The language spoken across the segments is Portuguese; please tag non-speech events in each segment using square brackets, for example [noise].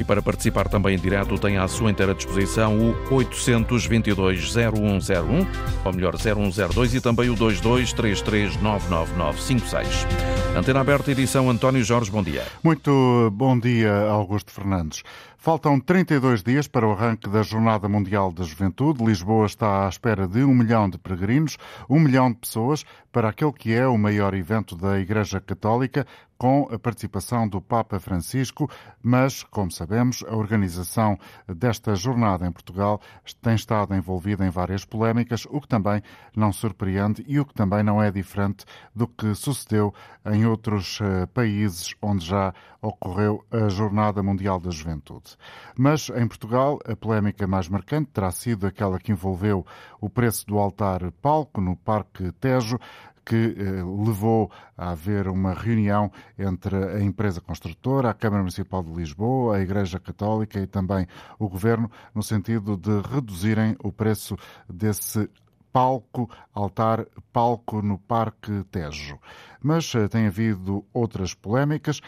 E para participar também em direto tem à sua inteira disposição o 822-0101, ou melhor, 0102 e também o 2233999956. Antena aberta, edição António Jorge, bom dia. Muito bom dia, Augusto Fernandes. Faltam 32 dias para o arranque da Jornada Mundial da Juventude. Lisboa está à espera de um milhão de peregrinos, um milhão de pessoas para aquele que é o maior evento da Igreja Católica, com a participação do Papa Francisco, mas, como sabemos, a organização desta jornada em Portugal tem estado envolvida em várias polémicas, o que também não surpreende e o que também não é diferente do que sucedeu em outros eh, países onde já ocorreu a Jornada Mundial da Juventude. Mas em Portugal, a polémica mais marcante terá sido aquela que envolveu o preço do altar palco no Parque Tejo, que eh, levou a haver uma reunião entre a empresa construtora, a Câmara Municipal de Lisboa, a Igreja Católica e também o Governo, no sentido de reduzirem o preço desse palco, altar, palco no Parque Tejo. Mas eh, tem havido outras polémicas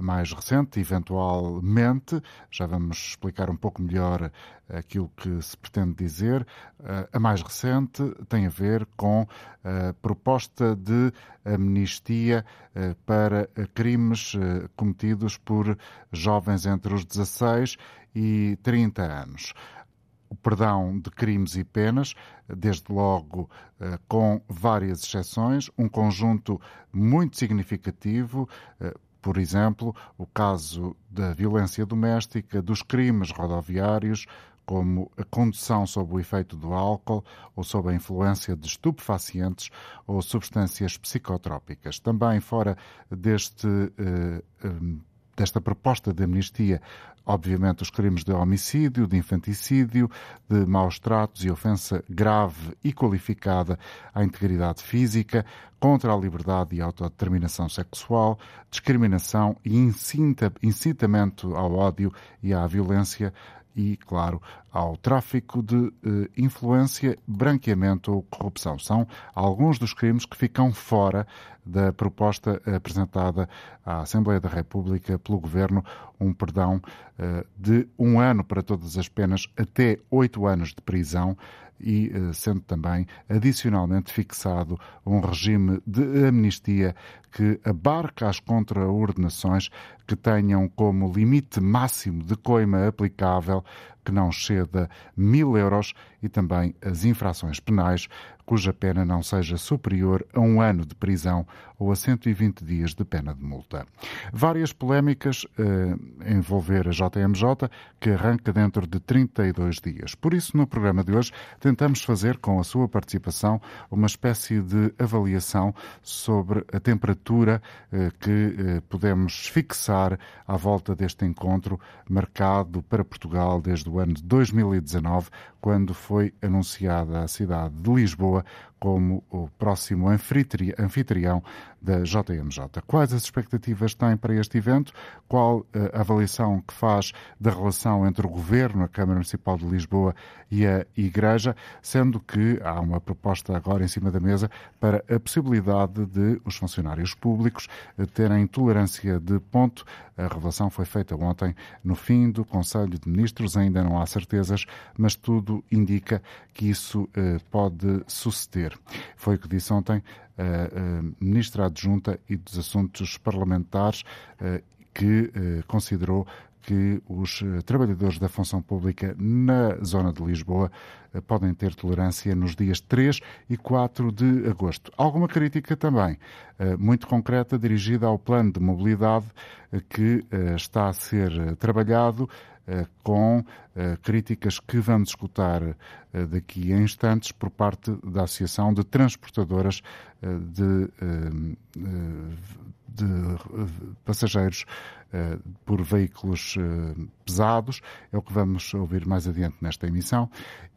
mais recente, eventualmente. Já vamos explicar um pouco melhor aquilo que se pretende dizer. Eh, a mais recente tem a ver com a proposta de amnistia eh, para crimes eh, cometidos por jovens entre os 16 e 30 anos o perdão de crimes e penas, desde logo com várias exceções, um conjunto muito significativo, por exemplo, o caso da violência doméstica, dos crimes rodoviários, como a condução sob o efeito do álcool ou sob a influência de estupefacientes ou substâncias psicotrópicas. Também fora deste, eh, eh, desta proposta de amnistia obviamente, os crimes de homicídio, de infanticídio, de maus tratos e ofensa grave e qualificada à integridade física, contra a liberdade e autodeterminação sexual, discriminação e incitamento ao ódio e à violência e, claro, ao tráfico de eh, influência, branqueamento ou corrupção. São alguns dos crimes que ficam fora da proposta apresentada à Assembleia da República pelo Governo, um perdão eh, de um ano para todas as penas até oito anos de prisão e eh, sendo também adicionalmente fixado um regime de amnistia que abarca as contraordenações que tenham como limite máximo de coima aplicável que não exceda mil euros e também as infrações penais cuja pena não seja superior a um ano de prisão ou a 120 dias de pena de multa. Várias polémicas eh, envolver a JMJ, que arranca dentro de 32 dias. Por isso, no programa de hoje, tentamos fazer, com a sua participação, uma espécie de avaliação sobre a temperatura eh, que eh, podemos fixar à volta deste encontro marcado para Portugal desde o ano de 2019, quando foi anunciada a cidade de Lisboa Иванова como o próximo anfitrião da JMJ. Quais as expectativas tem para este evento? Qual eh, a avaliação que faz da relação entre o Governo, a Câmara Municipal de Lisboa e a Igreja, sendo que há uma proposta agora em cima da mesa para a possibilidade de os funcionários públicos eh, terem tolerância de ponto. A revelação foi feita ontem no fim do Conselho de Ministros, ainda não há certezas, mas tudo indica que isso eh, pode suceder. Foi o que disse ontem a Ministra Adjunta e dos Assuntos Parlamentares, eh, que eh, considerou que os eh, trabalhadores da função pública na zona de Lisboa podem ter tolerância nos dias 3 e 4 de agosto. Alguma crítica também, muito concreta, dirigida ao plano de mobilidade que está a ser trabalhado com críticas que vamos escutar daqui a instantes por parte da Associação de Transportadoras de, de passageiros por veículos pesados. É o que vamos ouvir mais adiante nesta emissão.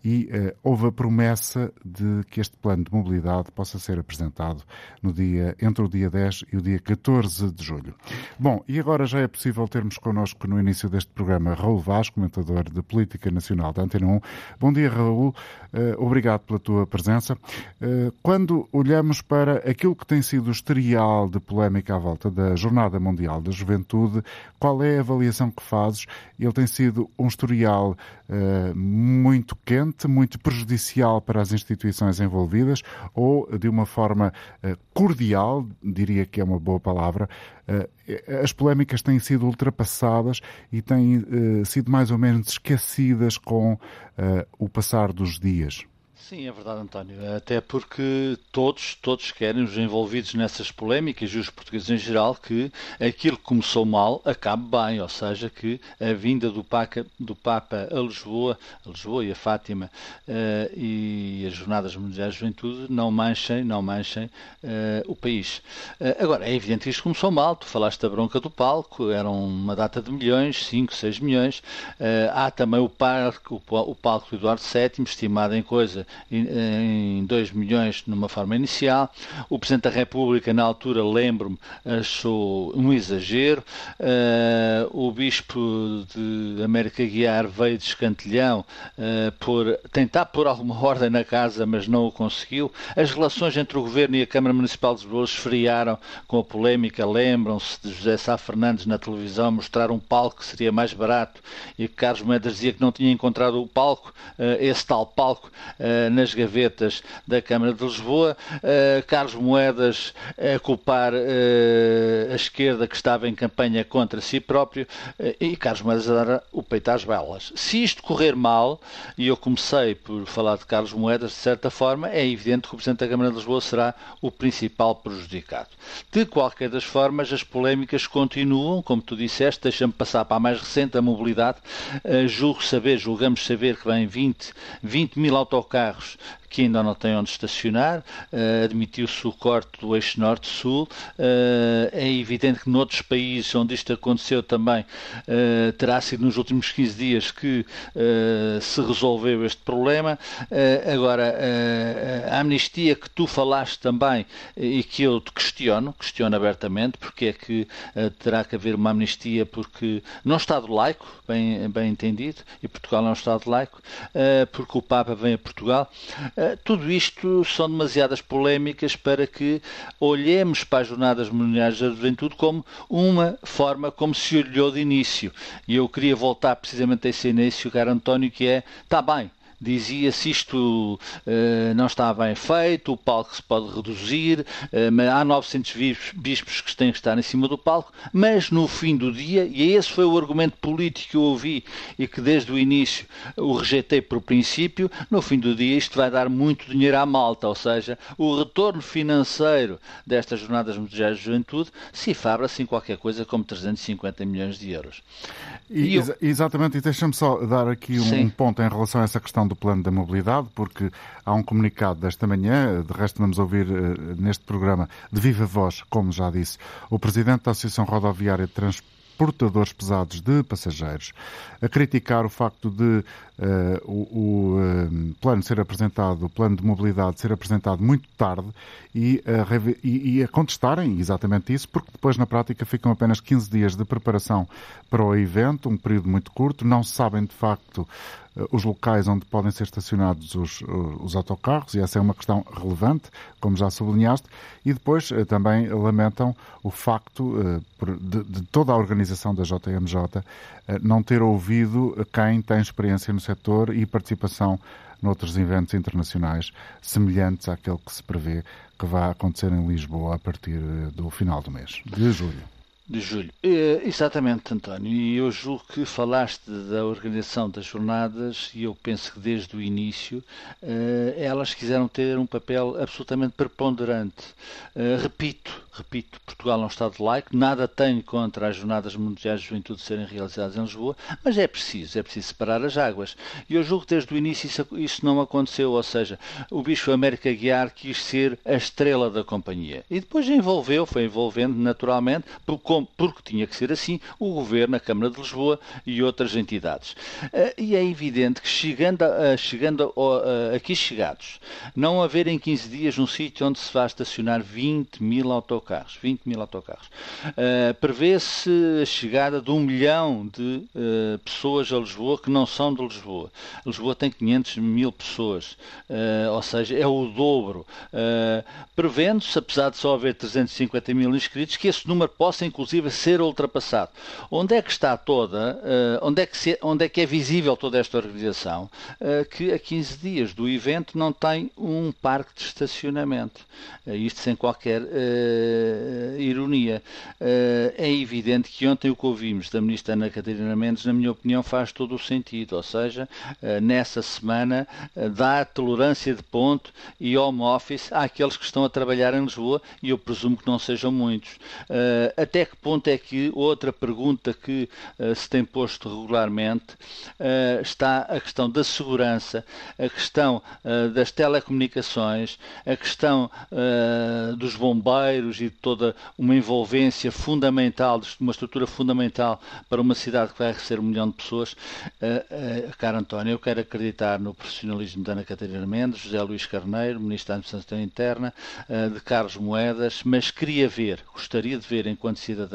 E houve a promessa de que este plano de mobilidade possa ser apresentado no dia, entre o dia 10 e o dia 14 de julho. Bom, e agora já é possível termos connosco no início deste programa Raul Vaz, comentador de Política Nacional da Antena 1. Bom dia, Raul. Obrigado pela tua presença. Quando olhamos para aquilo que tem sido o historial de polémica à volta da Jornada Mundial da Juventude. Qual é a avaliação que fazes? Ele tem sido um historial uh, muito quente, muito prejudicial para as instituições envolvidas ou, de uma forma cordial, diria que é uma boa palavra, as polémicas têm sido ultrapassadas e têm sido mais ou menos esquecidas com o passar dos dias? Sim, é verdade, António. Até porque todos, todos querem, os envolvidos nessas polémicas e os portugueses em geral, que aquilo que começou mal acabe bem, ou seja, que a vinda do Papa, do Papa a Lisboa, a Lisboa e a Fátima uh, e as Jornadas Mundiais de Juventude não manchem, não manchem uh, o país. Uh, agora, é evidente que isto começou mal. Tu falaste da bronca do palco, eram uma data de milhões, 5, 6 milhões. há também o, parque, o, o palco do Eduardo VII, estimado em coisa em 2 milhões numa forma inicial. O Presidente da República, na altura, lembro-me, achou um exagero. Uh, o Bispo de América Guiar veio de escantilhão uh, por tentar pôr alguma [laughs] ordem na casa, mas não o conseguiu. As relações entre o Governo e a Câmara Municipal de Lisboa esfriaram com a polémica. Lembram-se de José Sá Fernandes na televisão mostrar um palco que seria mais barato e Carlos Moedas dizia que não tinha encontrado o palco, esse tal palco, nas gavetas da Câmara de Lisboa, uh, Carlos Moedas a culpar uh, a esquerda que estava em campanha contra si próprio uh, e Carlos Moedas a dar o peito às belas. Se isto correr mal, e eu comecei por falar de Carlos Moedas, de certa forma, é evidente que o Presidente da Câmara de Lisboa será o principal prejudicado. De qualquer das formas, as polémicas continuam, como tu disseste, deixa-me passar para a mais recente, a mobilidade. julgo saber, julgamos saber que vem 20, 20 mil autocarros marche que ainda não têm onde estacionar, uh, admitiu-se o corte do eixo norte-sul. Uh, é evidente que noutros países onde isto aconteceu também uh, terá sido nos últimos 15 dias que se resolveu este problema. agora, a amnistia que tu falaste também e que eu te questiono, questiono abertamente, porque é que terá que haver uma amnistia porque não Estado laico, bem, bem entendido, e Portugal é um Estado laico, porque o Papa vem a Portugal eh, tudo isto são demasiadas polémicas para que olhemos para as Jornadas Mundiais da Juventude como uma forma como se olhou de início. E eu queria voltar precisamente a esse início, caro António, que é, está bem, dizia-se isto uh, não está bem feito, o palco se pode reduzir, uh, há 900 bispos que têm que estar em cima do palco, mas no fim do dia, e esse foi o argumento político que eu ouvi e que desde o início o rejeitei por princípio, no fim do dia isto vai dar muito dinheiro à malta, ou seja, o retorno financeiro destas Jornadas Mundiais de Juventude se fabra-se em qualquer coisa como 350 milhões de euros. E, e eu... Exatamente, e deixa-me só dar aqui um, um ponto em relação a essa questão do plano da mobilidade, porque há um comunicado desta manhã, de resto vamos ouvir uh, neste programa de viva voz, como já disse, o Presidente da Associação Rodoviária de Transporte portadores pesados de passageiros, a criticar o facto de uh, o, o uh, plano ser apresentado, o plano de mobilidade ser apresentado muito tarde e, e, e, a contestarem exatamente isso, porque depois na prática ficam apenas 15 dias de preparação para o evento, um período muito curto, não sabem de facto eh, os locais onde podem ser estacionados os, os autocarros, e essa é uma questão relevante, como já sublinhaste, e depois eh, também lamentam o facto eh, de, de toda a organização da JMJ não ter ouvido quem tem experiência no setor e participação noutros eventos internacionais semelhantes àquele que se prevê que vai acontecer em Lisboa a partir do final do mês de julho de julho. É, exatamente, António. E eu julgo que falaste da organização das jornadas e eu penso que desde o início uh, elas quiseram ter um papel absolutamente preponderante. Uh, repito, repito, Portugal é um Estado laico, nada tem contra as Jornadas Mundiais de Juventude serem realizadas em Lisboa, mas é preciso, é preciso separar as águas. E eu julgo que desde o início isso, isso não aconteceu, ou seja, o Bispo América Guiar quis ser a estrela da companhia. E depois envolveu, foi envolvendo naturalmente, como porque tinha que ser assim, o Governo, a Câmara de Lisboa e outras entidades. Uh, e é evidente que chegando, a, chegando a, a, aqui chegados, não haver em 15 dias um sítio onde se vá estacionar 20 mil autocarros, 20 mil autocarros, uh, prevê-se a chegada de um milhão de pessoas a Lisboa que não são de Lisboa. Lisboa tem 500 mil pessoas, ou seja, é o dobro. Prevendo-se, apesar de só haver 350 mil inscritos, que esse número possa inclusive ser ultrapassado. Onde é que está toda, onde, é que se, onde é que é visível toda esta organização? que a 15 dias do evento não tem um parque de estacionamento. Uh, isto sem qualquer ironia. É evidente que ontem o que ouvimos da ministra Ana Catarina Mendes, na minha opinião, faz todo o sentido. Ou seja, nessa semana dá tolerância de ponto e home office àqueles que estão a trabalhar em Lisboa e eu presumo que não sejam muitos. até que ponto é que outra pergunta que se tem posto regularmente está a questão da segurança, a questão uh, das telecomunicações, a questão uh, dos bombeiros e de toda uma envolvência fundamental, uma estrutura fundamental para uma cidade que vai receber um milhão de pessoas. Uh, cara António, eu quero acreditar no profissionalismo de Ana Catarina Mendes, José Luís Carneiro, Ministro da Administração Interna, de Carlos Moedas, mas queria ver, gostaria de ver enquanto cidadão,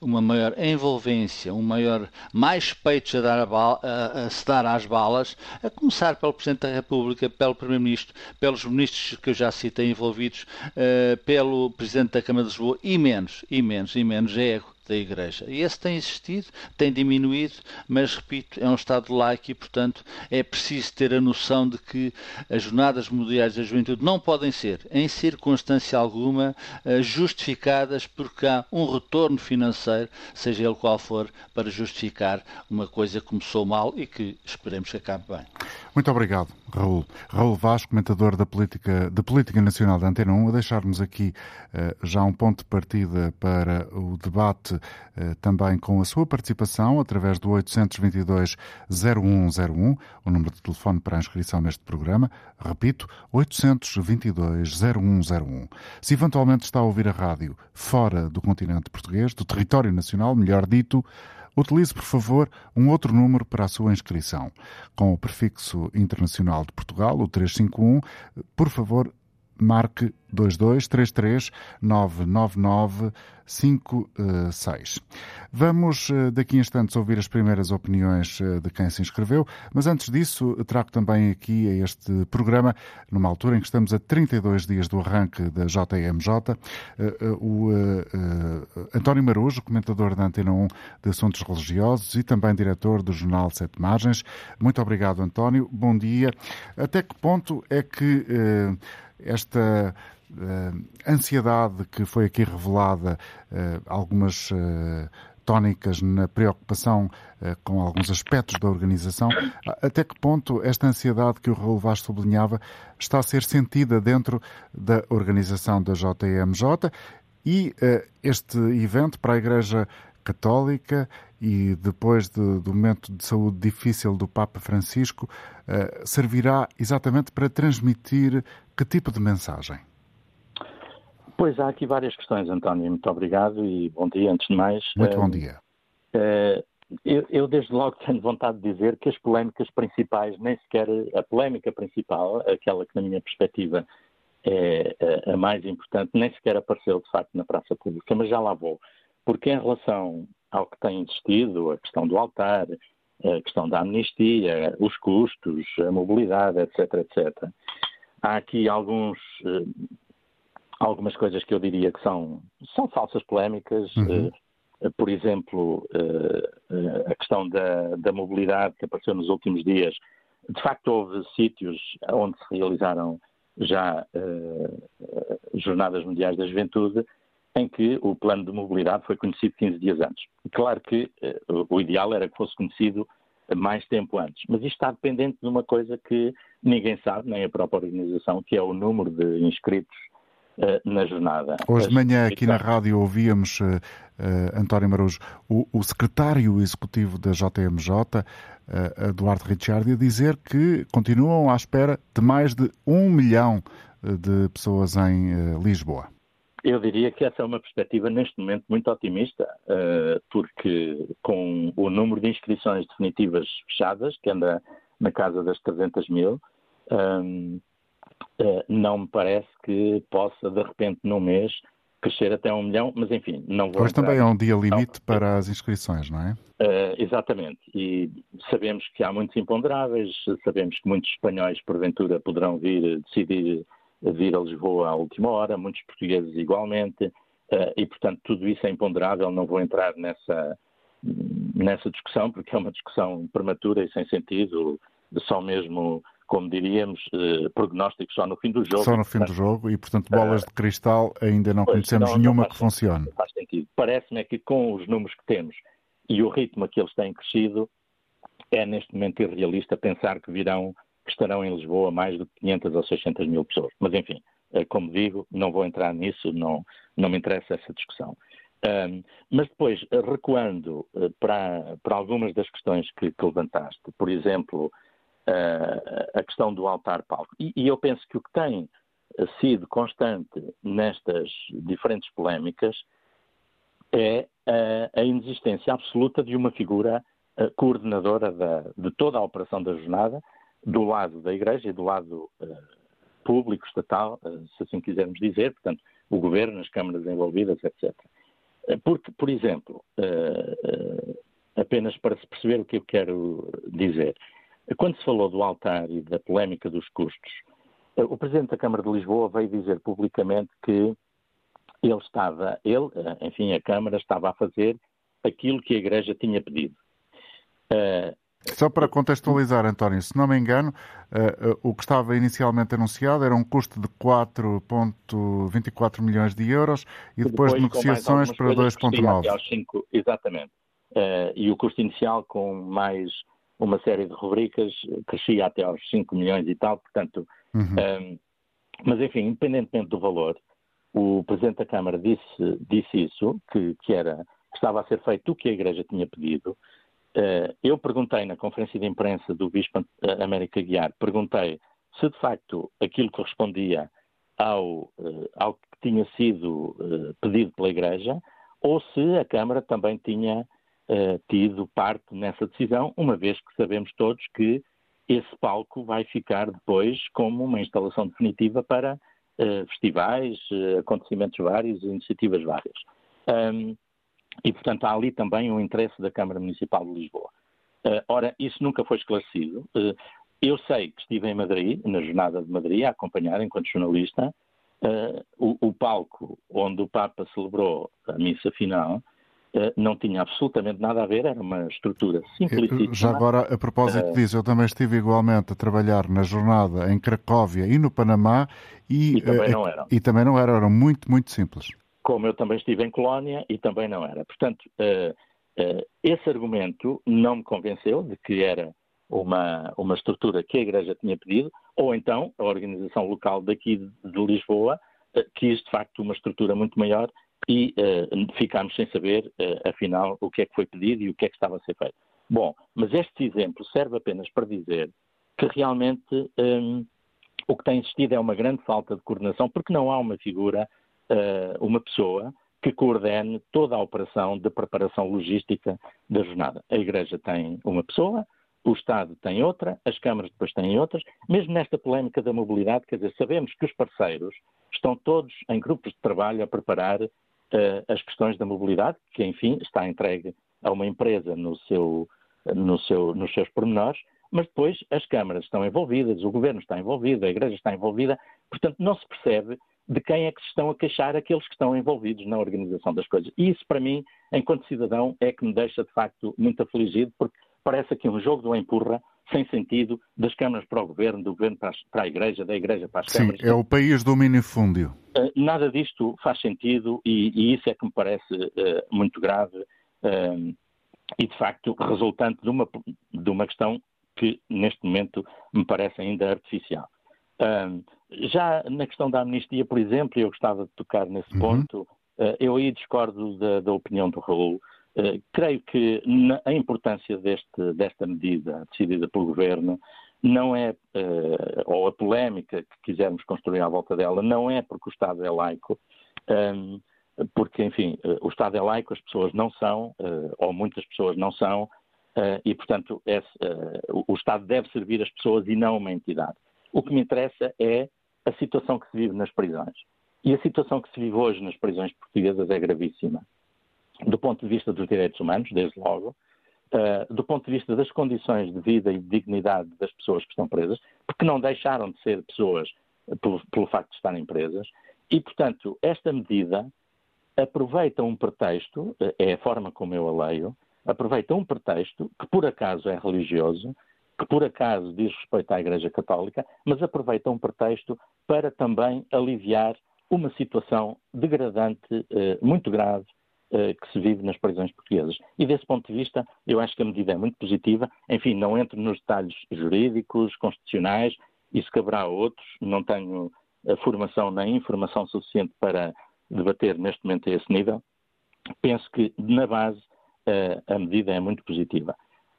uma maior envolvência, um maior, mais peitos a, dar a, bala, a, a se dar às balas, a começar pelo Presidente da República, pelo Primeiro-Ministro, pelos ministros que eu já citei envolvidos, uh, pelo Presidente da Câmara de Lisboa e menos, e menos, e menos ego da Igreja. E esse tem existido, tem diminuído, mas repito, é um Estado laico e, portanto, é preciso ter a noção de que as Jornadas Mundiais da Juventude não podem ser, em circunstância alguma, eh, justificadas porque há um retorno financeiro, seja ele qual for, para justificar uma coisa que começou mal e que esperemos que acabe bem. Muito obrigado, Raul. Raul Vaz, comentador da política, da política nacional da Antena 1, a deixar-nos aqui uh, já um ponto de partida para o debate também com a sua participação através do 822-0101, o número de telefone para a inscrição neste programa. Repito, 822-0101. Se eventualmente está a ouvir a rádio fora do continente português, do território nacional, melhor dito, Utilize, por favor, um outro número para a sua inscrição. Com o prefixo internacional de Portugal, o 351, por favor, marque 2233 999 56. Vamos eh, daqui a instantes ouvir as primeiras opiniões eh, de quem se inscreveu, mas antes disso trago também aqui a este programa, numa altura em que estamos a 32 dias do arranque da JMJ, eh, o António Marujo, comentador da Antena 1 de Assuntos Religiosos e também diretor do jornal Sete Margens. Muito obrigado, António. Bom dia. Até que ponto é que esta uh, ansiedade que foi aqui revelada, uh, algumas uh, tónicas na preocupação com alguns aspectos da organização, até que ponto esta ansiedade que o Raul Vaz sublinhava está a ser sentida dentro da organização da JMJ e este evento para a Igreja Católica e depois de, do momento de saúde difícil do Papa Francisco, uh, servirá exatamente para transmitir que tipo de mensagem? Pois há aqui várias questões, António. Muito obrigado e bom dia, antes de mais. Muito bom eh, dia. Uh, eu, eu, desde logo [laughs] tenho vontade de dizer que as polémicas principais, nem sequer a polémica principal, aquela que na minha perspectiva é a mais importante, nem sequer apareceu de facto na praça pública, mas já lá vou. Porque em relação ao que tem existido, a questão do altar, a questão da amnistia, os custos, a mobilidade, etc., etc., há aqui alguns algumas coisas que eu diria que são, são falsas polémicas. Uhum. Uh, por exemplo, a questão da, da, mobilidade que apareceu nos últimos dias. De facto, houve sítios onde se realizaram já Jornadas Mundiais da Juventude em que o plano de mobilidade foi conhecido 15 dias antes. Claro que o ideal era que fosse conhecido mais tempo antes, mas isto está dependente de uma coisa que ninguém sabe, nem a própria organização, que é o número de inscritos eh, na jornada. Hoje de manhã aqui na rádio ouvíamos, uh, uh, António Marujo, o, o, secretário executivo da JMJ, uh, Eduardo Ricciardi, a dizer que continuam à espera de mais de um milhão de pessoas em Lisboa. Eu diria que essa é uma perspectiva neste momento muito otimista, uh, porque com o número de inscrições definitivas fechadas, que anda na casa das 300 mil, um, uh, não me parece que possa, de repente, num mês, crescer até um milhão, mas enfim, não vou. Hoje também é um dia limite para as inscrições, não é? Uh, exatamente, e sabemos que há muitos imponderáveis, sabemos que muitos espanhóis, porventura, poderão vir decidir vir a Lisboa à última hora, muitos portugueses igualmente, uh, e portanto tudo isso é imponderável, não vou entrar nessa, nessa discussão, porque é uma discussão prematura e sem sentido, só mesmo como diríamos, eh, prognósticos só no fim do jogo. Só no fim do jogo e, portanto, bolas de cristal ainda não pois, conhecemos não, nenhuma não que funcione. Não faz sentido. Parece-me é que com os números que temos e o ritmo a que eles têm crescido, é neste momento irrealista pensar que virão, que estarão em Lisboa mais que 500 ou 600 mil pessoas. Mas, enfim, eh, como digo, não vou entrar nisso, não, não me interessa essa discussão. Um, mas depois, recuando uh, para, para algumas das questões que, que levantaste, por exemplo, a questão do altar-palco. E, e, eu penso que o que tem sido constante nestas diferentes polémicas é a, a inexistência absoluta de uma figura coordenadora da, de toda a operação da jornada, do lado da Igreja e do lado uh, público, estatal, uh, se assim quisermos dizer, portanto, o governo, as câmaras envolvidas, etc. Porque, por exemplo, apenas para se perceber o que eu quero dizer, quando se falou do altar e da polémica dos custos, eh, o Presidente da Câmara de Lisboa veio dizer publicamente que ele estava, ele, eh, enfim, a Câmara estava a fazer aquilo que a Igreja tinha pedido. Uh, Só para contextualizar, António, se não me engano, uh, uh, o que estava inicialmente anunciado era um custo de 4,24 milhões de euros e depois, depois de negociações para 2,9. Exatamente. e o custo inicial com mais uma série de rubricas, crescia até aos 5 milhões e tal, portanto. Uhum. Um, mas, enfim, independentemente do valor, o Presidente da Câmara disse, disse isso, que, que, era, que estava a ser feito o que a Igreja tinha pedido. Uh, eu perguntei na conferência de imprensa do Bispo América Guiar, perguntei se de facto aquilo correspondia ao, uh, ao que tinha sido pedido pela Igreja ou se a Câmara também tinha tido parte nessa decisão, uma vez que sabemos todos que esse palco vai ficar depois como uma instalação definitiva para festivais, acontecimentos vários, iniciativas várias. E, portanto, há ali também um interesse da Câmara Municipal de Lisboa. Uh, ora, isso nunca foi esclarecido. Uh, eu sei que estive em Madrid, na jornada de Madrid, a acompanhar, enquanto jornalista, uh, o, o, palco onde o Papa celebrou a missa final eh, não tinha absolutamente nada a ver, era uma estrutura simplíssima. Já agora, a propósito disso, eu também estive igualmente a trabalhar na jornada em Cracóvia e no Panamá e, e também não eram. E também não eram, eram muito, muito simples. Como eu também estive em Colónia e também não era. Portanto, uh, esse argumento não me convenceu de que era uma, uma estrutura que a Igreja tinha pedido, ou então a organização local daqui de, Lisboa quis de facto uma estrutura muito maior e uh, ficámos sem saber, uh, afinal, o que é que foi pedido e o que é que estava a ser feito. Bom, mas este exemplo serve apenas para dizer que realmente um, o que tem existido é uma grande falta de coordenação, porque não há uma figura, uma pessoa que coordene toda a operação de preparação logística da jornada. A Igreja tem uma pessoa, o Estado tem outra, as câmaras depois têm outras. Mesmo nesta polémica da mobilidade, quer dizer, sabemos que os parceiros estão todos em grupos de trabalho a preparar uh, as questões da mobilidade, que enfim está entregue a uma empresa no seu, no seu, nos seus pormenores, mas depois as câmaras estão envolvidas, o governo está envolvido, a igreja está envolvida, portanto não se percebe de quem é que se estão a queixar aqueles que estão envolvidos na organização das coisas. E isso, para mim, enquanto cidadão, é que me deixa de facto muito afligido, porque parece aqui um jogo do empurra sem sentido das câmaras para o governo, do governo para, a igreja, da igreja para as Sim, câmaras. Sim, é o país do minifúndio. Uh, nada disto faz sentido e, e, isso é que me parece uh, muito grave uh, e, de facto, resultante de uma, de uma questão que, neste momento, me parece ainda artificial. Já na questão da amnistia, por exemplo, eu gostava de tocar nesse uhum. ponto, eu aí discordo da, da opinião do Raul. Eh, creio que a importância deste, desta medida decidida pelo Governo não é, uh, ou a polémica que quisermos construir à volta dela, não é porque o Estado é laico, um, porque, enfim, o Estado é laico, as pessoas não são, ou muitas pessoas não são, e, portanto, esse, o Estado deve servir as pessoas e não uma entidade. O que me interessa é a situação que se vive nas prisões. E a situação que se vive hoje nas prisões portuguesas é gravíssima. Do ponto de vista dos direitos humanos, desde logo, uh, do ponto de vista das condições de vida e de dignidade das pessoas que estão presas, porque não deixaram de ser pessoas pelo, pelo facto de estarem presas, e, portanto, esta medida aproveita um pretexto, uh, é a forma como eu a leio, aproveita um pretexto que por acaso é religioso, que por acaso diz respeito à Igreja Católica, mas aproveita um pretexto para também aliviar uma situação degradante, eh, muito grave, eh, que se vive nas prisões portuguesas. E desse ponto de vista, eu acho que a medida é muito positiva. Enfim, não entro nos detalhes jurídicos, constitucionais, isso caberá a outros. Não tenho a formação nem informação suficiente para debater neste momento a esse nível. Penso que, na base, eh, a medida é muito positiva.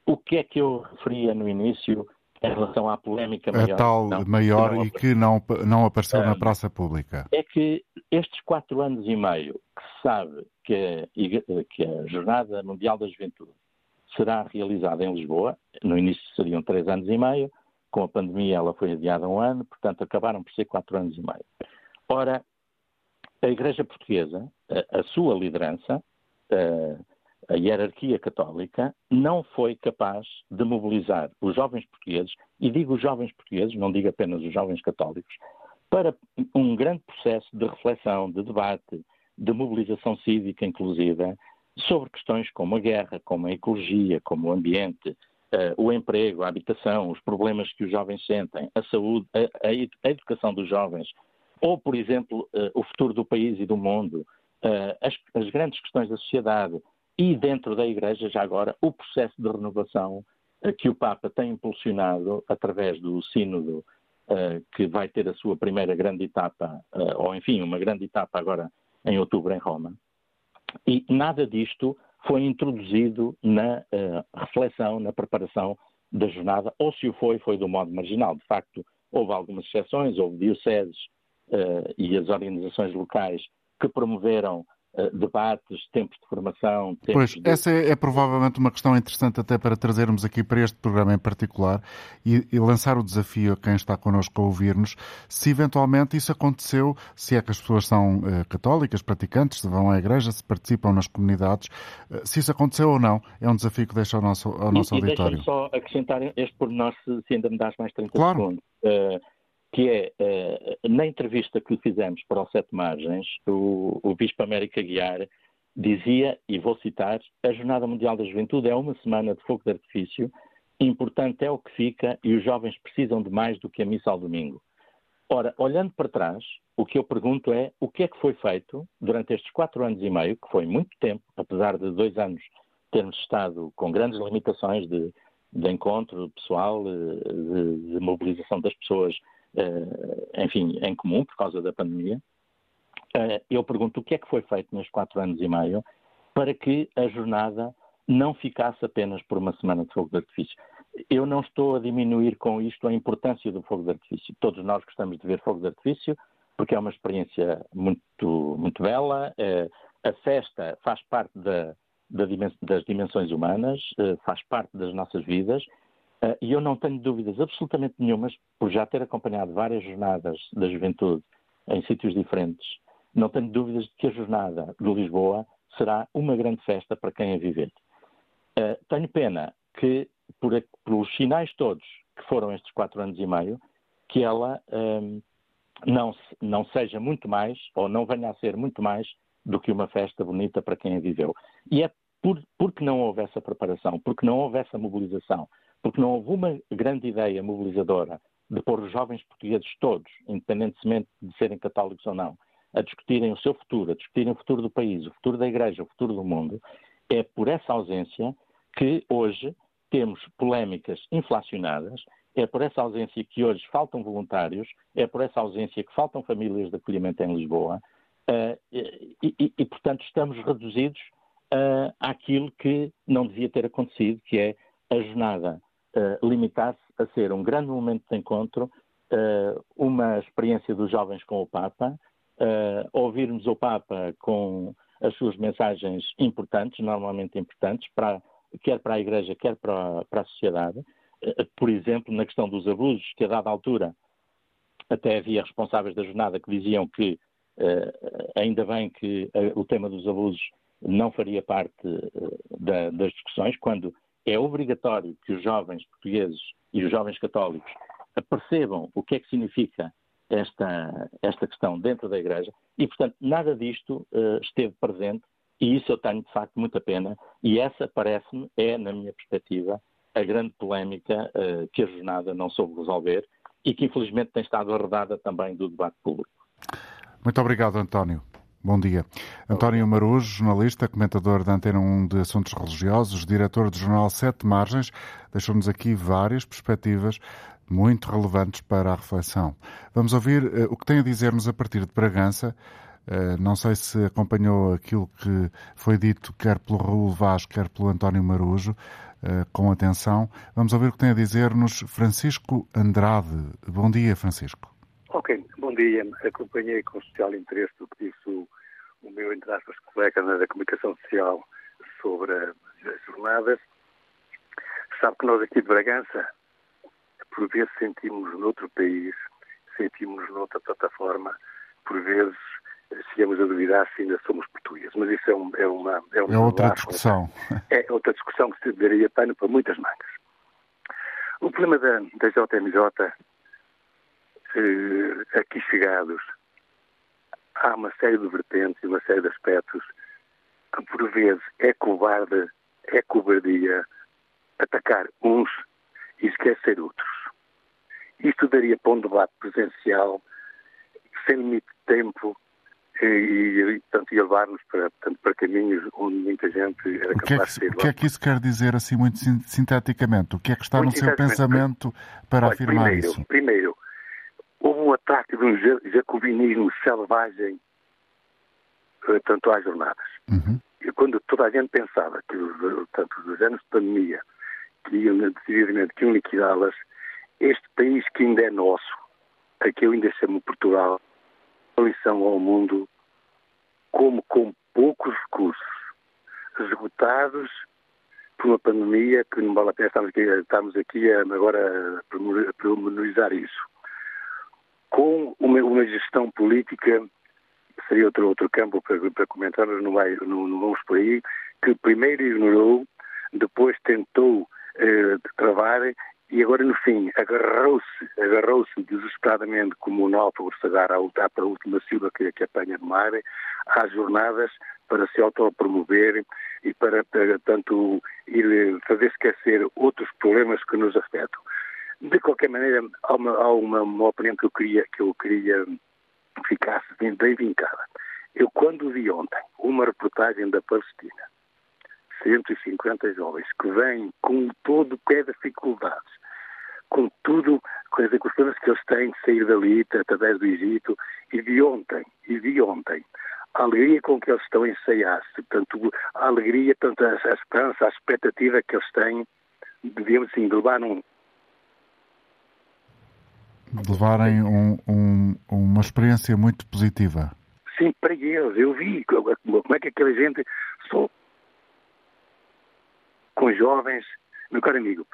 O que é que eu referia no início em relação à polémica maior. A tal não, maior que e que não, não apareceu na praça pública. É que estes quatro anos e meio que se sabe que a, que a Jornada Mundial da Juventude será realizada em Lisboa, no início seriam três anos e meio, com a pandemia ela foi adiada um ano, portanto acabaram por ser quatro anos e meio. Ora, a Igreja Portuguesa, a, a sua liderança, a hierarquia católica não foi capaz de mobilizar os jovens portugueses, e digo os jovens portugueses, não digo apenas os jovens católicos, para um grande processo de reflexão, de debate, de mobilização cívica inclusiva, sobre questões como a guerra, como a ecologia, como o ambiente, uh, o emprego, a habitação, os problemas que os jovens sentem, a saúde, a, a educação dos jovens, ou, por exemplo, uh, o futuro do país e do mundo, uh, as, as grandes questões da sociedade, e dentro da Igreja, já agora, o processo de renovação uh, que o Papa tem impulsionado através do Sínodo, uh, que vai ter a sua primeira grande etapa, uh, ou enfim, uma grande etapa agora em outubro em Roma. E nada disto foi introduzido na reflexão, na preparação da jornada, ou se o foi, foi do modo marginal. De facto, houve algumas exceções, houve dioceses e as organizações locais que promoveram eh, debates, tempos de formação. Tempos pois, de... essa é, é, provavelmente uma questão interessante até para trazermos aqui para este programa em particular e, e lançar o desafio a quem está connosco a ouvir-nos, se eventualmente isso aconteceu, se é que as pessoas são uh, católicas, praticantes, se vão à igreja, se participam nas comunidades, uh, se isso aconteceu ou não, é um desafio que deixa ao nosso, ao nosso e, auditório. E só acrescentar este pormenor, se, se ainda me dás mais 30 claro. segundos. Uh, que é, eh, na entrevista que fizemos para o Sete Margens, o, o Bispo América Guiar dizia, e vou citar, a Jornada Mundial da Juventude é uma semana de fogo de artifício, importante é o que fica e os jovens precisam de mais do que a missa ao domingo. Ora, olhando para trás, o que eu pergunto é o que é que foi feito durante estes quatro anos e meio, que foi muito tempo, apesar de dois anos termos estado com grandes limitações de, de encontro pessoal, eh, de, de mobilização das pessoas enfim, em comum por causa da pandemia. Eh, eu pergunto o que é que foi feito nos quatro anos e meio para que a jornada não ficasse apenas por uma semana de fogo de artifício. Eu não estou a diminuir com isto a importância do fogo de artifício. Todos nós gostamos de ver fogo de artifício porque é uma experiência muito, muito bela. Eh, a festa faz parte da, da das dimensões humanas, faz parte das nossas vidas e eu não tenho dúvidas absolutamente nenhumas, por já ter acompanhado várias jornadas da juventude em sítios diferentes, não tenho dúvidas de que a jornada de Lisboa será uma grande festa para quem a viver. Uh, tenho pena que, por, pelos sinais todos que foram estes quatro anos e meio, que ela um, não, não seja muito mais, ou não venha a ser muito mais, do que uma festa bonita para quem a viveu. E é por, porque não houve essa preparação, porque não houve essa mobilização, porque não houve uma grande ideia mobilizadora de pôr os jovens portugueses todos, independentemente de serem católicos ou não, a discutirem o seu futuro, a discutirem o futuro do país, o futuro da Igreja, o futuro do mundo, é por essa ausência que hoje temos polémicas inflacionadas, é por essa ausência que hoje faltam voluntários, é por essa ausência que faltam famílias de acolhimento em Lisboa, uh, e, e, e, portanto, estamos reduzidos uh, àquilo que não devia ter acontecido, que é a jornada uh, limitasse a ser um grande momento de encontro, uh, uma experiência dos jovens com o Papa, uh, ouvirmos o Papa com as suas mensagens importantes, normalmente importantes, para, quer para a Igreja, quer para, para a sociedade. Por exemplo, na questão dos abusos, que a dada altura até havia responsáveis da jornada que diziam que ainda bem que o tema dos abusos não faria parte da, das discussões, quando é obrigatório que os jovens portugueses e os jovens católicos percebam o que é que significa esta, esta questão dentro da Igreja e, portanto, nada disto uh, esteve presente e isso eu tenho, de facto, muita pena e essa, parece-me, é, na minha perspectiva, a grande polémica uh, que a jornada não soube resolver e que, infelizmente, tem estado arredada também do debate público. Muito obrigado, António. Bom dia. António Marujo, jornalista, comentador da Antena 1 de Assuntos Religiosos, diretor do jornal Sete Margens, deixou-nos aqui várias perspectivas muito relevantes para a reflexão. Vamos ouvir uh, o que tem a dizer-nos a partir de Bragança. Uh, não sei se acompanhou aquilo que foi dito quer pelo Raul Vaz, quer pelo António Marujo, uh, com atenção. Vamos ouvir o que tem a dizer-nos Francisco Andrade. Bom dia, Francisco. Ok, bom dia. Acompanhei com especial interesse o que disse o, o meu, entre aspas, colega da comunicação social sobre as jornadas. Sabe que nós aqui de Bragança por vezes sentimos noutro país, sentimos noutra plataforma, por vezes chegamos a duvidar se ainda somos portugueses. Mas isso é, um, é uma... É, é outra discussão. [laughs] É outra discussão que se daria pano para muitas mangas. O problema da, da JMJ, eh, aqui chegados, há uma série de vertentes e uma série de aspectos que por vezes é covarde, é cobardia atacar uns e esquecer outros. Isto daria para um debate presencial, sem limite de tempo, e, e portanto, ia levar-nos para, portanto, para caminhos onde muita gente era capaz é que, de ser. O que é que isso quer dizer, assim, muito sinteticamente? O que é que está muito no seu pensamento para Olha, afirmar primeiro, isso? Primeiro, houve um ataque de um jacobinismo selvagem eh, tanto às jornadas. Uhum. E quando toda a gente pensava que, tanto os anos de pandemia, que iam decididamente que iam liquidá-las, este país que ainda é nosso, a que eu ainda chamo Portugal, uma lição ao mundo, como com poucos recursos, esgotados por uma pandemia que não vale a pena estarmos aqui, estamos aqui a, agora a promenorizar isso. Com uma, uma, gestão política, seria outro, outro campo para, para comentar, não, vai, não, não vamos por aí, que primeiro ignorou, depois tentou eh, travar e agora, no fim, agarrou-se agarrou-se desesperadamente, como o náufrago se agarra a lutar para a última silva que, que apanha no mar, às jornadas para se autopromover e para, para tanto, ir fazer esquecer outros problemas que nos afetam. De qualquer maneira, há uma, há uma, uma opinião que eu queria que eu queria ficasse bem vincada. Eu, quando vi ontem uma reportagem da Palestina, 150 jovens que vêm com todo o pé de dificuldades, com tudo, com as problemas que eles têm de sair dali, através do Egito, e de ontem, e de ontem, a alegria com que eles estão a ensaiar-se, portanto, a alegria, portanto, a, a esperança, a expectativa que eles têm, devíamos sim, de levar um, de levarem um, um, uma experiência muito positiva. Sim, para eles. Eu vi como é que aquela gente, só com jovens, meu caro amigo,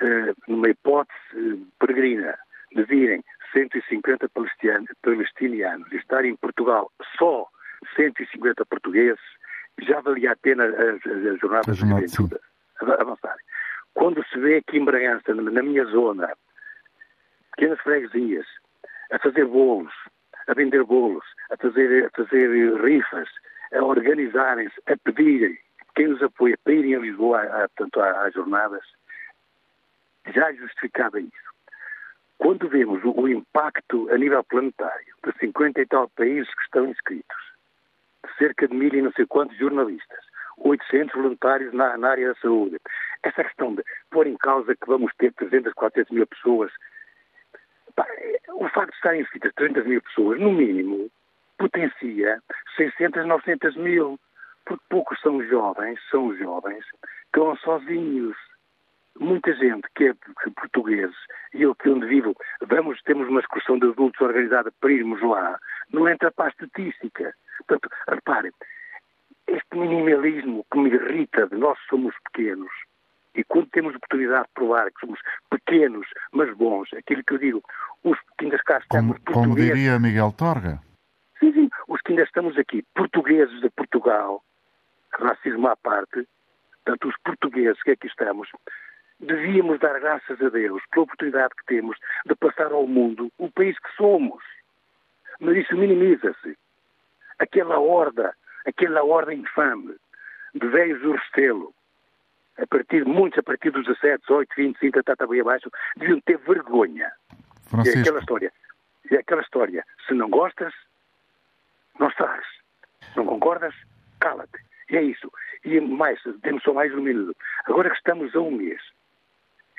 eh, numa hipótese peregrina de virem 150 palestinianos e estarem em Portugal só 150 portugueses, já valia a pena as, as jornadas de avançarem. Quando se vê aqui em Bragança, na minha zona, pequenas freguesias, a fazer bolos, a vender bolos, a fazer, a fazer rifas, a organizarem-se, a pedirem quem os apoia para irem a Lisboa, às jornadas, já justificava isso. Quando vemos o, o, impacto a nível planetário de 50 e tal países que estão inscritos, de cerca de mil e não sei quantos jornalistas, 800 voluntários na, na, área da saúde, essa questão de pôr em causa que vamos ter 300, 400 mil pessoas, o facto de estarem inscritas 300 mil pessoas, no mínimo, potencia 600, 900 mil, porque poucos são jovens, são jovens, que vão sozinhos muita gente que é portugueses e eu que onde vivo, vamos, temos uma excursão de adultos organizada para irmos lá, não entra para a estatística. Portanto, reparem, este minimalismo que me irrita de nós somos pequenos, e quando temos oportunidade de provar que somos pequenos, mas bons, aquilo que eu digo, os que ainda cá estamos como, como diria Miguel Torga. Sim, sim, os que ainda estamos aqui, portugueses de Portugal, racismo à parte, portanto, os portugueses que aqui estamos, devíamos dar graças a Deus pela oportunidade que temos de passar ao mundo o país que somos. Mas isso minimiza-se. Aquela horda, aquela horda infame de velhos do Restelo, a partir, muitos a partir dos 17, 18, 20, 30, está bem abaixo, deviam ter vergonha. Francisco. É aquela história. É aquela história. Se não gostas, não estás. Não concordas? Cala-te. E é isso. E mais, temos só mais um minuto. Agora que estamos a um mês,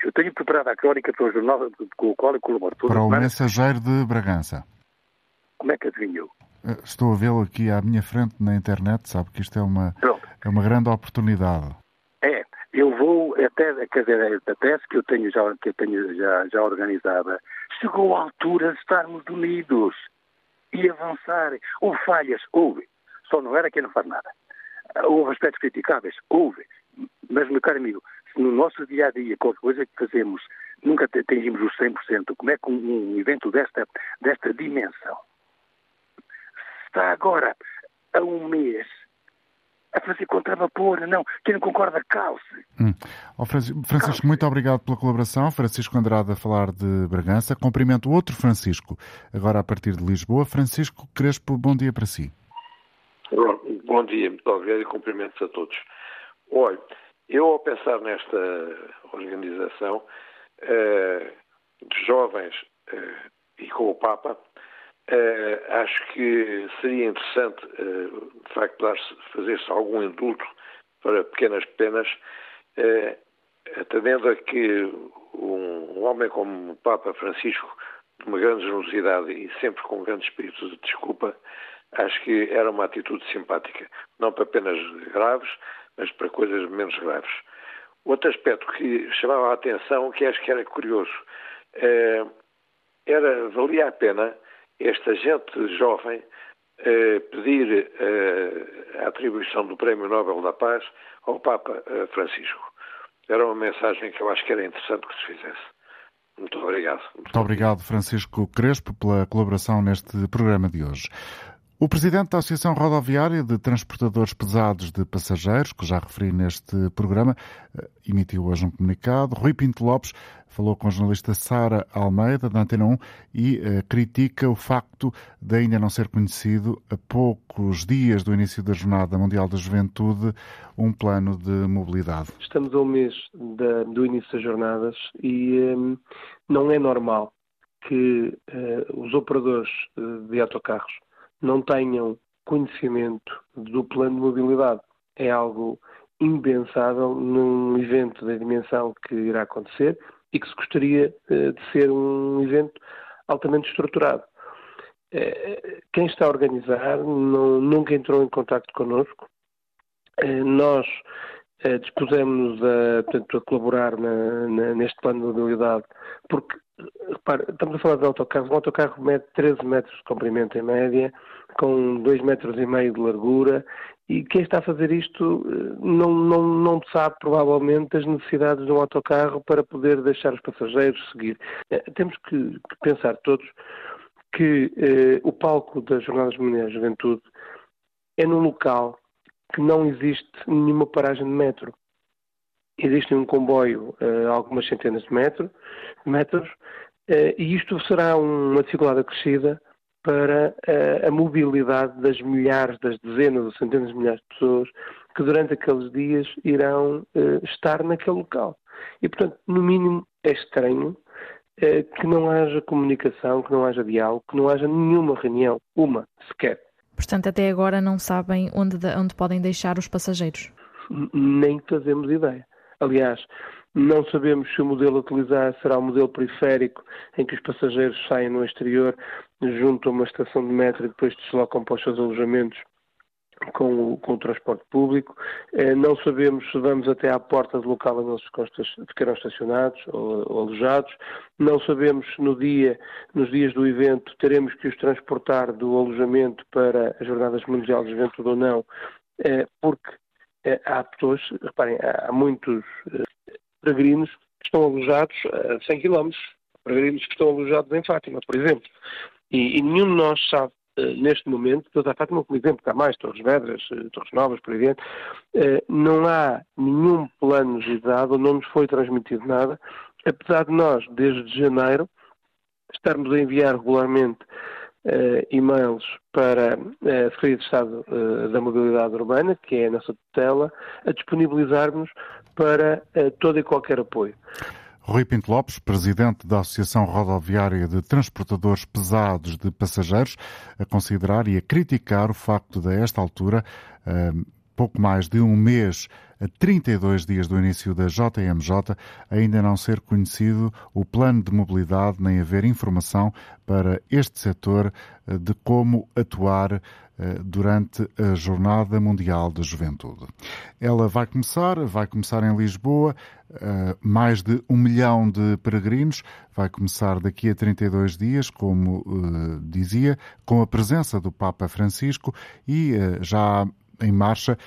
eu tenho preparado a crónica para o jornal com o qual eu colaboro. Para o mensageiro de Bragança. Como é que adivinhou? Eh, estou a vê-lo aqui à minha frente na internet, sabe que isto é uma, é uma grande oportunidade. É, eu vou até, quer dizer, a tese que eu tenho já, que eu tenho já, já organizada, chegou a altura de estarmos unidos e avançar. Houve falhas, houve. Só não era quem não faz nada. Houve aspectos criticáveis, houve. Mas, meu caro amigo, se no nosso dia a dia, qualquer coisa que fazemos, nunca atingimos os 100%, como é que um, um evento desta, desta dimensão está agora a um mês a fazer contra-vapor. Não, quem não concorda, calce. Hum. Oh, Francisco, calce. muito obrigado pela colaboração. Francisco Andrade a falar de Bragança. Cumprimento outro Francisco, agora a partir de Lisboa. Francisco Crespo, bom dia para si. Bom dia, muito obrigado e cumprimentos a todos. Olha, eu ao pensar nesta organização uh, de jovens uh, e com o Papa, Uh, acho que seria interessante, uh, de facto, fazer-se algum indulto para pequenas penas, uh, atendendo a que um, um, homem como o Papa Francisco, de uma grande generosidade e sempre com um grande espírito de desculpa, acho que era uma atitude simpática. Não para penas graves, mas para coisas menos graves. Outro aspecto que chamava a atenção, que acho que era curioso, era, valia a pena esta gente jovem eh, pedir eh, a atribuição do Prémio Nobel da Paz ao Papa eh, Francisco. Era uma mensagem que eu acho que era interessante que se fizesse. Muito obrigado. Muito, Muito obrigado, Francisco Crespo, pela colaboração neste programa de hoje. O presidente da Associação Rodoviária de Transportadores Pesados de Passageiros, que já referi neste programa, eh, emitiu hoje um comunicado. Rui Pinto Lopes falou com a jornalista Sara Almeida, da Antena 1, e uh, critica o facto de ainda não ser conhecido, a poucos dias do início da Jornada Mundial da Juventude, um plano de mobilidade. Estamos um mês da, do início das jornadas e um, não é normal que uh, os operadores de autocarros não tenham conhecimento do plano de mobilidade. É algo impensável num evento da dimensão que irá acontecer e que se gostaria eh, de ser um evento altamente estruturado. Eh, quem está a organizar não, nunca entrou em contato connosco. Eh, dispusemos a, portanto, a colaborar na, na, neste plano de mobilidade, porque, repare, estamos a falar de autocarros, um autocarro mede 13 metros de comprimento em média, com 2 metros e meio de largura, e quem está a fazer isto eh, não, não, não sabe provavelmente as necessidades de um autocarro para poder deixar os passageiros seguir. Eh, temos que, que pensar todos que eh, o palco das Jornadas Mundiais de Juventude é num local que não existe nenhuma paragem de metro. Existe um comboio a algumas centenas de metro, metros, e isto será uma dificuldade acrescida para a, a mobilidade das milhares, das dezenas ou centenas de milhares de pessoas que durante aqueles dias irão uh, estar naquele local. E, portanto, no mínimo é estranho uh, que não haja comunicação, que não haja diálogo, que não haja nenhuma reunião, uma sequer. Portanto, até agora não sabem onde, onde podem deixar os passageiros? Nem fazemos ideia. Aliás, não sabemos se o modelo a utilizar será o modelo periférico, em que os passageiros saem no exterior, junto a uma estação de metro e depois deslocam para os seus alojamentos com o, com o, transporte público. Eh, não sabemos se vamos até à porta do local onde eles ficarão estacionados ou, ou, alojados. Não sabemos se no dia, nos dias do evento teremos que os transportar do alojamento para as Jornadas Mundiais de Juventude ou não, eh, porque eh, há pessoas, reparem, há muitos peregrinos que estão alojados a 100 km, peregrinos que estão alojados em Fátima, por exemplo. E, e nenhum de nós sabe neste momento, estou a dar Fátima como exemplo, que há mais, Torres Vedras, eh, Torres Novas, por aí dentro, uh, não há nenhum plano de dado, não nos foi transmitido nada, apesar de nós, desde janeiro, estarmos a enviar regularmente uh, e-mails para a Secretaria de Estado da Mobilidade Urbana, que é a nossa tutela, a disponibilizarmos para todo e qualquer apoio. Rui Pinto Lopes, presidente da Associação Rodoviária de Transportadores Pesados de Passageiros, a considerar e a criticar o facto de, a esta altura, pouco mais de um mês, a 32 dias do início da JMJ, ainda não ser conhecido o plano de mobilidade nem haver informação para este setor eh, de como atuar eh, durante a Jornada Mundial da Juventude. Ela vai começar, vai começar em Lisboa, eh, mais de um milhão de peregrinos, vai começar daqui a 32 dias, como dizia, com a presença do Papa Francisco e já em marcha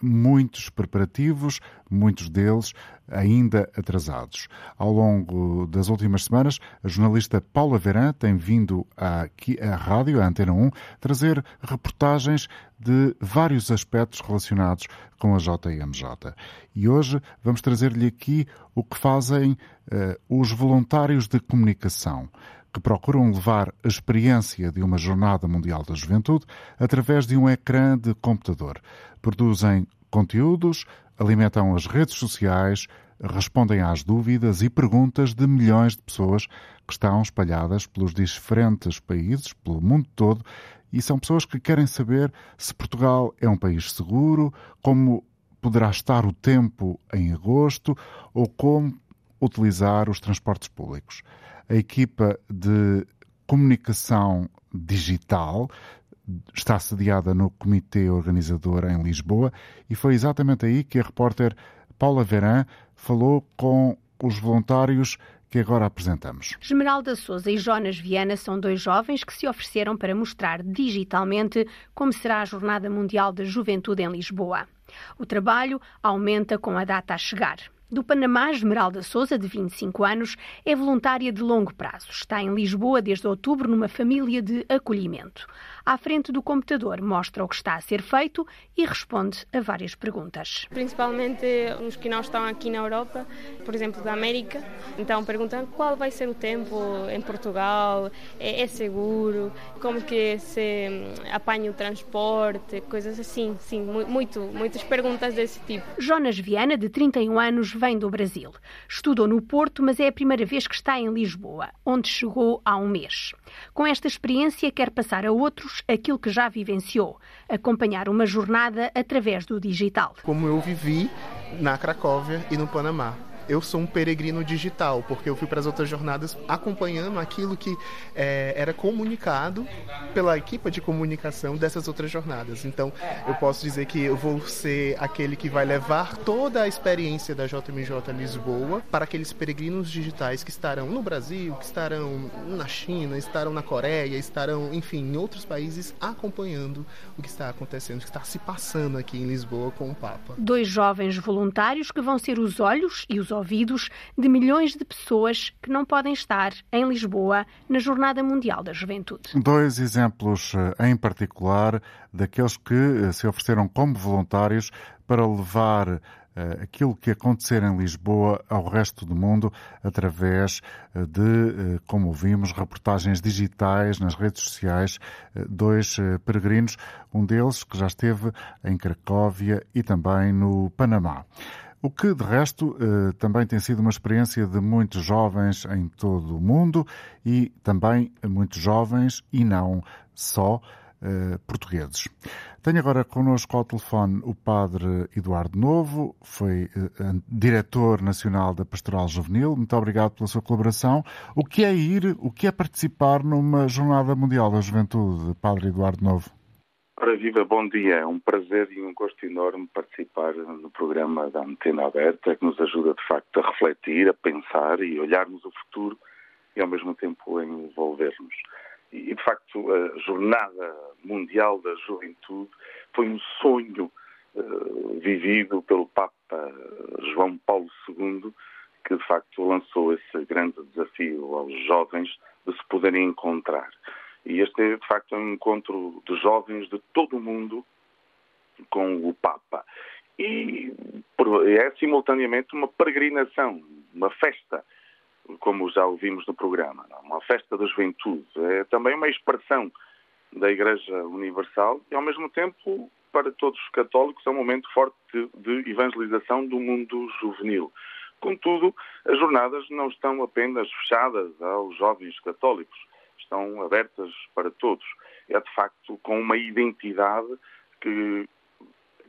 muitos preparativos, muitos deles ainda atrasados. Ao longo das últimas semanas, a jornalista Paula Veran tem vindo aqui à rádio, à Antena 1, trazer reportagens de vários aspectos relacionados com a JMJ. E hoje vamos trazer-lhe aqui o que fazem uh, os voluntários de comunicação que procuram levar a experiência de uma Jornada Mundial da Juventude através de um ecrã de computador. Produzem conteúdos, alimentam as redes sociais, respondem às dúvidas e perguntas de milhões de pessoas que estão espalhadas pelos diferentes países, pelo mundo todo, e são pessoas que querem saber se Portugal é um país seguro, como poderá estar o tempo em agosto ou como utilizar os transportes públicos. A equipa de comunicação digital está sediada no comitê organizador em Lisboa e foi exatamente aí que a repórter Paula Veran falou com os voluntários que agora apresentamos. Esmeralda Souza e Jonas Viana são dois jovens que se ofereceram para mostrar digitalmente como será a Jornada Mundial da Juventude em Lisboa. O trabalho aumenta com a data a chegar. Do Panamá, Esmeralda Souza, de 25 anos, é voluntária de longo prazo. Está em Lisboa desde outubro numa família de acolhimento à frente do computador, mostra o que está a ser feito e responde a várias perguntas. Principalmente uns que não estão aqui na Europa, por exemplo, da América. Então perguntam qual vai ser o tempo em Portugal, é, é seguro, como que se hum, apanha o transporte, coisas assim, sim, muito, muitas perguntas desse tipo. Jonas Viana, de 31 anos, vem do Brasil. Estudou no Porto, mas é a primeira vez que está em Lisboa, onde chegou há um mês. Com esta experiência, quer passar a outros aquilo que já vivenciou, acompanhar uma jornada através do digital. Como eu vivi na Cracóvia e no Panamá eu sou um peregrino digital, porque eu fui para as outras jornadas acompanhando aquilo que é, era comunicado pela equipe de comunicação dessas outras jornadas. Então, eu posso dizer que eu vou ser aquele que vai levar toda a experiência da JMJ Lisboa para aqueles peregrinos digitais que estarão no Brasil, que estarão na China, estarão na Coreia, estarão, enfim, em outros países acompanhando o que está acontecendo, o que está se passando aqui em Lisboa com o Papa. Dois jovens voluntários que vão ser os olhos e os ouvidos de milhões de pessoas que não podem estar em Lisboa na Jornada Mundial da Juventude. Dois exemplos eh, em particular daqueles que eh, se ofereceram como voluntários para levar uh, aquilo que acontecer em Lisboa ao resto do mundo através de, como ouvimos, reportagens digitais nas redes sociais. dois peregrinos, um deles que já esteve em Cracóvia e também no Panamá. O que, de resto, eh, também tem sido uma experiência de muitos jovens em todo o mundo e também muitos jovens e não só eh, portugueses. Tenho agora connosco ao telefone o padre Eduardo Novo, foi eh, diretor nacional da Pastoral Juvenil. Muito obrigado pela sua colaboração. O que é ir, o que é participar numa Jornada Mundial da Juventude, padre Eduardo Novo? Ora, viva, bom dia. É um prazer e um gosto enorme participar no programa da Antena Aberta, que nos ajuda, de facto, a refletir, a pensar e olharmos o futuro e, ao mesmo tempo, a envolvermos. E, de facto, a Jornada Mundial da Juventude foi um sonho uh, vivido pelo Papa João Paulo II, que, de facto, lançou esse grande desafio aos jovens de se poderem encontrar. E este é, de facto, um encontro de jovens de todo o mundo com o Papa. E é simultaneamente uma peregrinação, uma festa, como já ouvimos no programa, não? uma festa da juventude. É também uma expressão da Igreja Universal e, ao mesmo tempo, para todos os católicos, é um momento forte de evangelização do mundo juvenil. Contudo, as jornadas não estão apenas fechadas aos jovens católicos estão abertas para todos. É de facto com uma identidade que,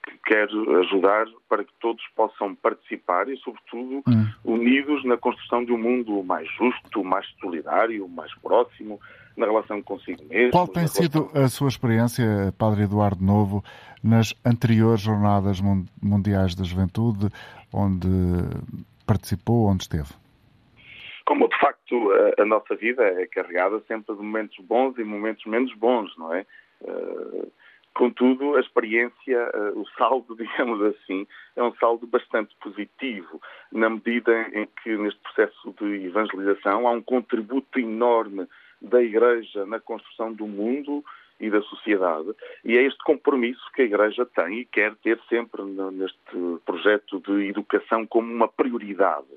que quer ajudar para que todos possam participar e, sobretudo, hum. unidos na construção de um mundo mais justo, mais solidário, mais próximo, na relação consigo mesmo. Qual tem sido a sua experiência, Padre Eduardo Novo, nas anteriores Jornadas Mundiais da Juventude, onde participou, onde esteve? Facto a, a, nossa vida é carregada sempre de momentos bons e momentos menos bons, não é? Uh, contudo, a experiência, uh, o saldo, [laughs] digamos assim, é um saldo bastante positivo, na medida em que neste processo de evangelização há um contributo enorme da Igreja na construção do mundo e da sociedade. E é este compromisso que a Igreja tem e quer ter sempre neste projeto de educação como uma prioridade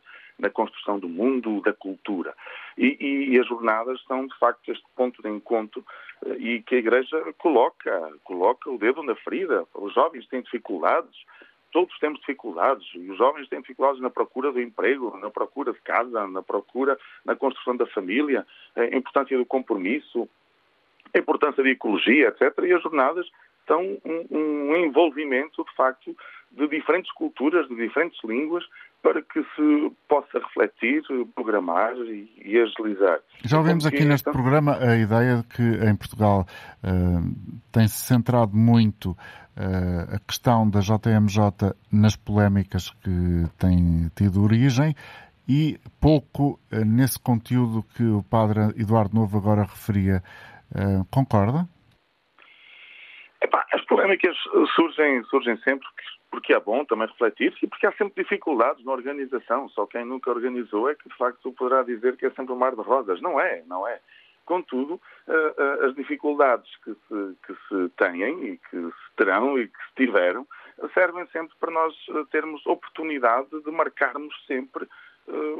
na construção do mundo, da cultura. E, e, e, as jornadas são, de facto, este ponto de encontro eh, e que a Igreja coloca, coloca o dedo na ferida. Os jovens têm dificuldades, todos temos dificuldades, e os jovens têm dificuldades na procura do emprego, na procura de casa, na procura, na construção da família, a importância do compromisso, a importância da ecologia, etc. E as jornadas são um, um envolvimento, de facto, de diferentes culturas, de diferentes línguas, para que se possa refletir, programar e, e agilizar. Já ouvimos aqui neste então... programa a ideia de que em Portugal uh, tem-se centrado muito uh, a questão da JMJ nas polémicas que têm tido origem e pouco uh, nesse conteúdo que o padre Eduardo Novo agora referia. concorda? Epá, as polémicas surgem, surgem sempre porque é bom também refletir-se e porque há sempre dificuldades na organização. Só quem nunca organizou é que, de facto, poderá dizer que é sempre um mar de rosas. Não é, não é. Contudo, eh, eh, as dificuldades que se, que se têm e que se terão e que se tiveram servem sempre para nós eh, termos oportunidade de marcarmos sempre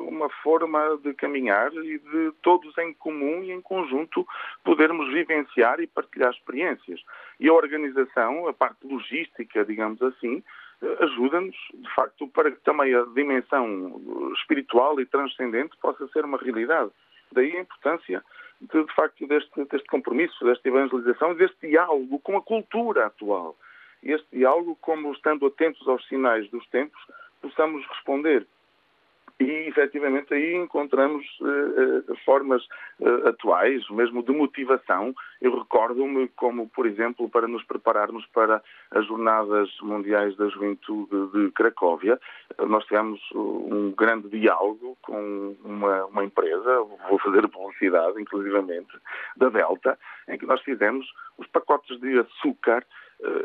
uma forma de caminhar e de todos em comum e em conjunto podermos vivenciar e partilhar experiências. E a organização, a parte logística, digamos assim, ajuda-nos, de facto, para que também a dimensão espiritual e transcendente possa ser uma realidade. Daí a importância, de, de facto, deste, deste compromisso, desta evangelização, deste diálogo com a cultura atual. Este diálogo, como estando atentos aos sinais dos tempos, possamos responder e efetivamente aí encontramos uh, formas uh, atuais, mesmo de motivação. Eu recordo-me como, por exemplo, para nos prepararmos para as Jornadas Mundiais da Juventude de Cracóvia, nós tivemos um grande diálogo com uma, uma empresa, vou fazer publicidade, inclusivamente, da Delta, em que nós fizemos os pacotes de açúcar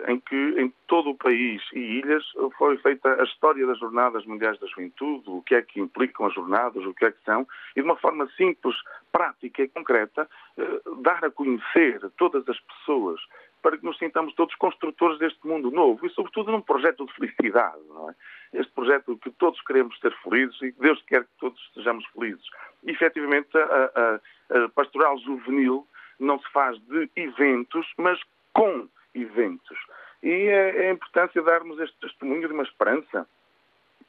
em que em todo o país e ilhas foi feita a história das Jornadas Mundiais da Juventude, o que é que implicam as jornadas, o que é que são, e de uma forma simples, prática e concreta, eh, dar a conhecer todas as pessoas para que nos sintamos todos construtores deste mundo novo e, sobretudo, num projeto de felicidade, não é? Este projeto que todos queremos ser felizes e que Deus quer que todos sejamos felizes. E, efetivamente, a, a, a pastoral juvenil não se faz de eventos, mas com eventos. E é, é a importância de darmos este testemunho de uma esperança,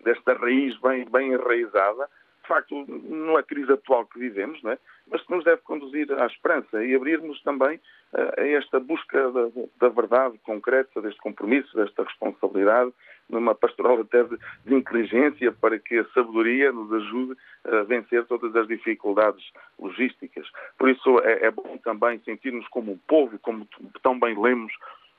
desta raiz bem, bem enraizada, de facto, numa crise atual que vivemos, não é? mas que nos deve conduzir à esperança e abrirmos também uh, a esta busca da, da, verdade concreta, deste compromisso, desta responsabilidade, numa pastoral até de, de, inteligência para que a sabedoria nos ajude a vencer todas as dificuldades logísticas. Por isso é, é bom também sentirmos como um povo, como tão bem lemos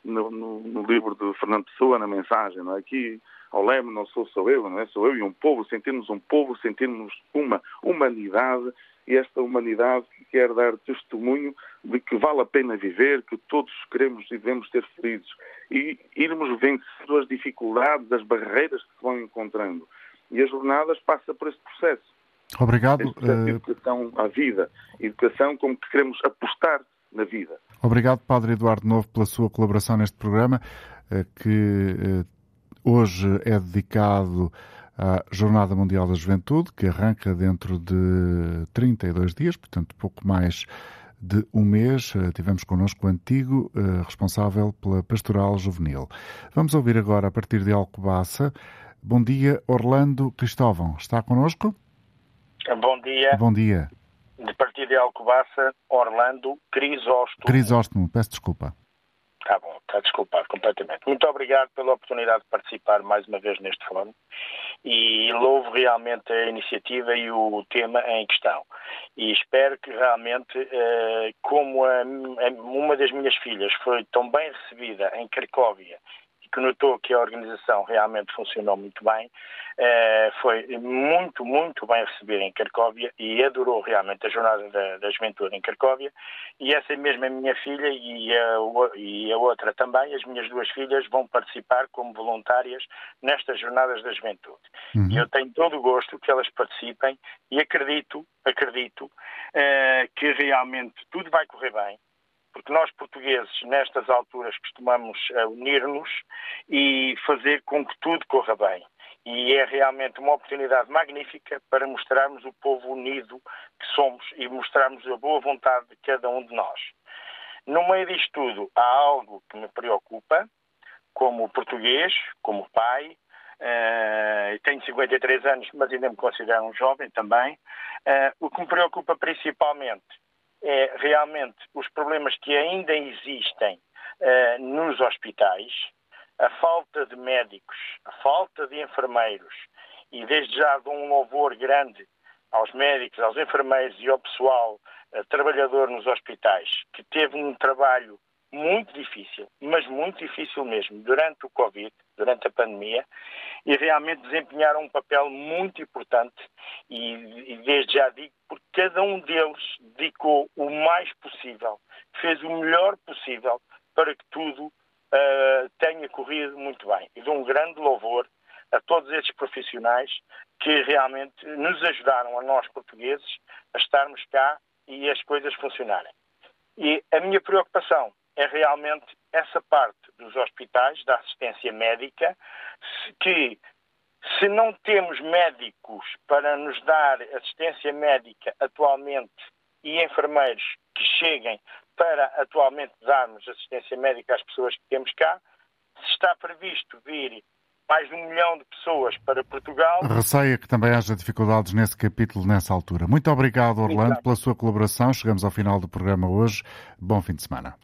no, no, no, livro de Fernando Pessoa, na mensagem, não é? Aqui ao leme não sou só eu, não é? Sou eu e um povo, sentirmos um povo, sentirmos uma humanidade esta humanidade que quer dar testemunho de que vale a pena viver, que todos queremos e devemos ser felizes e irmos vencendo as dificuldades, as barreiras que se vão encontrando. E as jornadas passa por esse processo. Obrigado. Esse processo de educação à vida, educação como que queremos apostar na vida. Obrigado, Padre Eduardo Novo, pela sua colaboração neste programa, eh, que eh, hoje é dedicado à Jornada Mundial da Juventude, que arranca dentro de 32 dias, portanto, pouco mais de um mês. Eh, tivemos connosco o antigo responsável pela Pastoral Juvenil. Vamos ouvir agora, a partir de Alcobaça. Bom dia, Orlando Cristóvão. Está connosco? Bom dia. Bom dia de Partido de Alcobaça, Orlando Crisóstomo. Crisóstomo, peço desculpa. Está bom, está desculpado completamente. Muito obrigado pela oportunidade de participar mais uma vez neste fórum e louvo realmente a iniciativa e o tema em questão. E espero que realmente, eh, como uma das minhas filhas foi tão bem recebida em Cracóvia que notou que a organização realmente funcionou muito bem, eh, foi muito, muito bem recebida em Cracóvia e adorou realmente a jornada da, da juventude em Cracóvia. E essa mesma é a minha filha e a, e a outra também, as minhas duas filhas, vão participar como voluntárias nestas jornadas da juventude. Uhum. E eu tenho todo o gosto que elas participem e acredito, acredito eh, que realmente tudo vai correr bem porque nós portugueses, nestas alturas, costumamos eh, unir-nos e fazer com que tudo corra bem. E é realmente uma oportunidade magnífica para mostrarmos o povo unido que somos e mostrarmos a boa vontade de cada um de nós. No meio disto tudo, há algo que me preocupa, como português, como pai, uh, tenho 53 anos, mas ainda me considero um jovem também. Uh, o que me preocupa principalmente é realmente os problemas que ainda existem uh, nos hospitais, a falta de médicos, a falta de enfermeiros, e desde já dou um louvor grande aos médicos, aos enfermeiros e ao pessoal uh, trabalhador nos hospitais, que teve um trabalho muito difícil, mas muito difícil mesmo, durante o Covid, durante a pandemia, e realmente desempenharam um papel muito importante e, e desde já digo, porque cada um deles dedicou o mais possível, fez o melhor possível para que tudo uh, tenha corrido muito bem. E dou um grande louvor a todos esses profissionais que realmente nos ajudaram, a nós portugueses, a estarmos cá e as coisas funcionarem. E a minha preocupação é realmente essa parte dos hospitais, da assistência médica, que se não temos médicos para nos dar assistência médica atualmente e enfermeiros que cheguem para atualmente darmos assistência médica às pessoas que temos cá, se está previsto vir mais de um milhão de pessoas para Portugal. Receia que também haja dificuldades nesse capítulo nessa altura. Muito obrigado, Orlando, pela sua colaboração. Chegamos ao final do programa hoje. Bom fim de semana.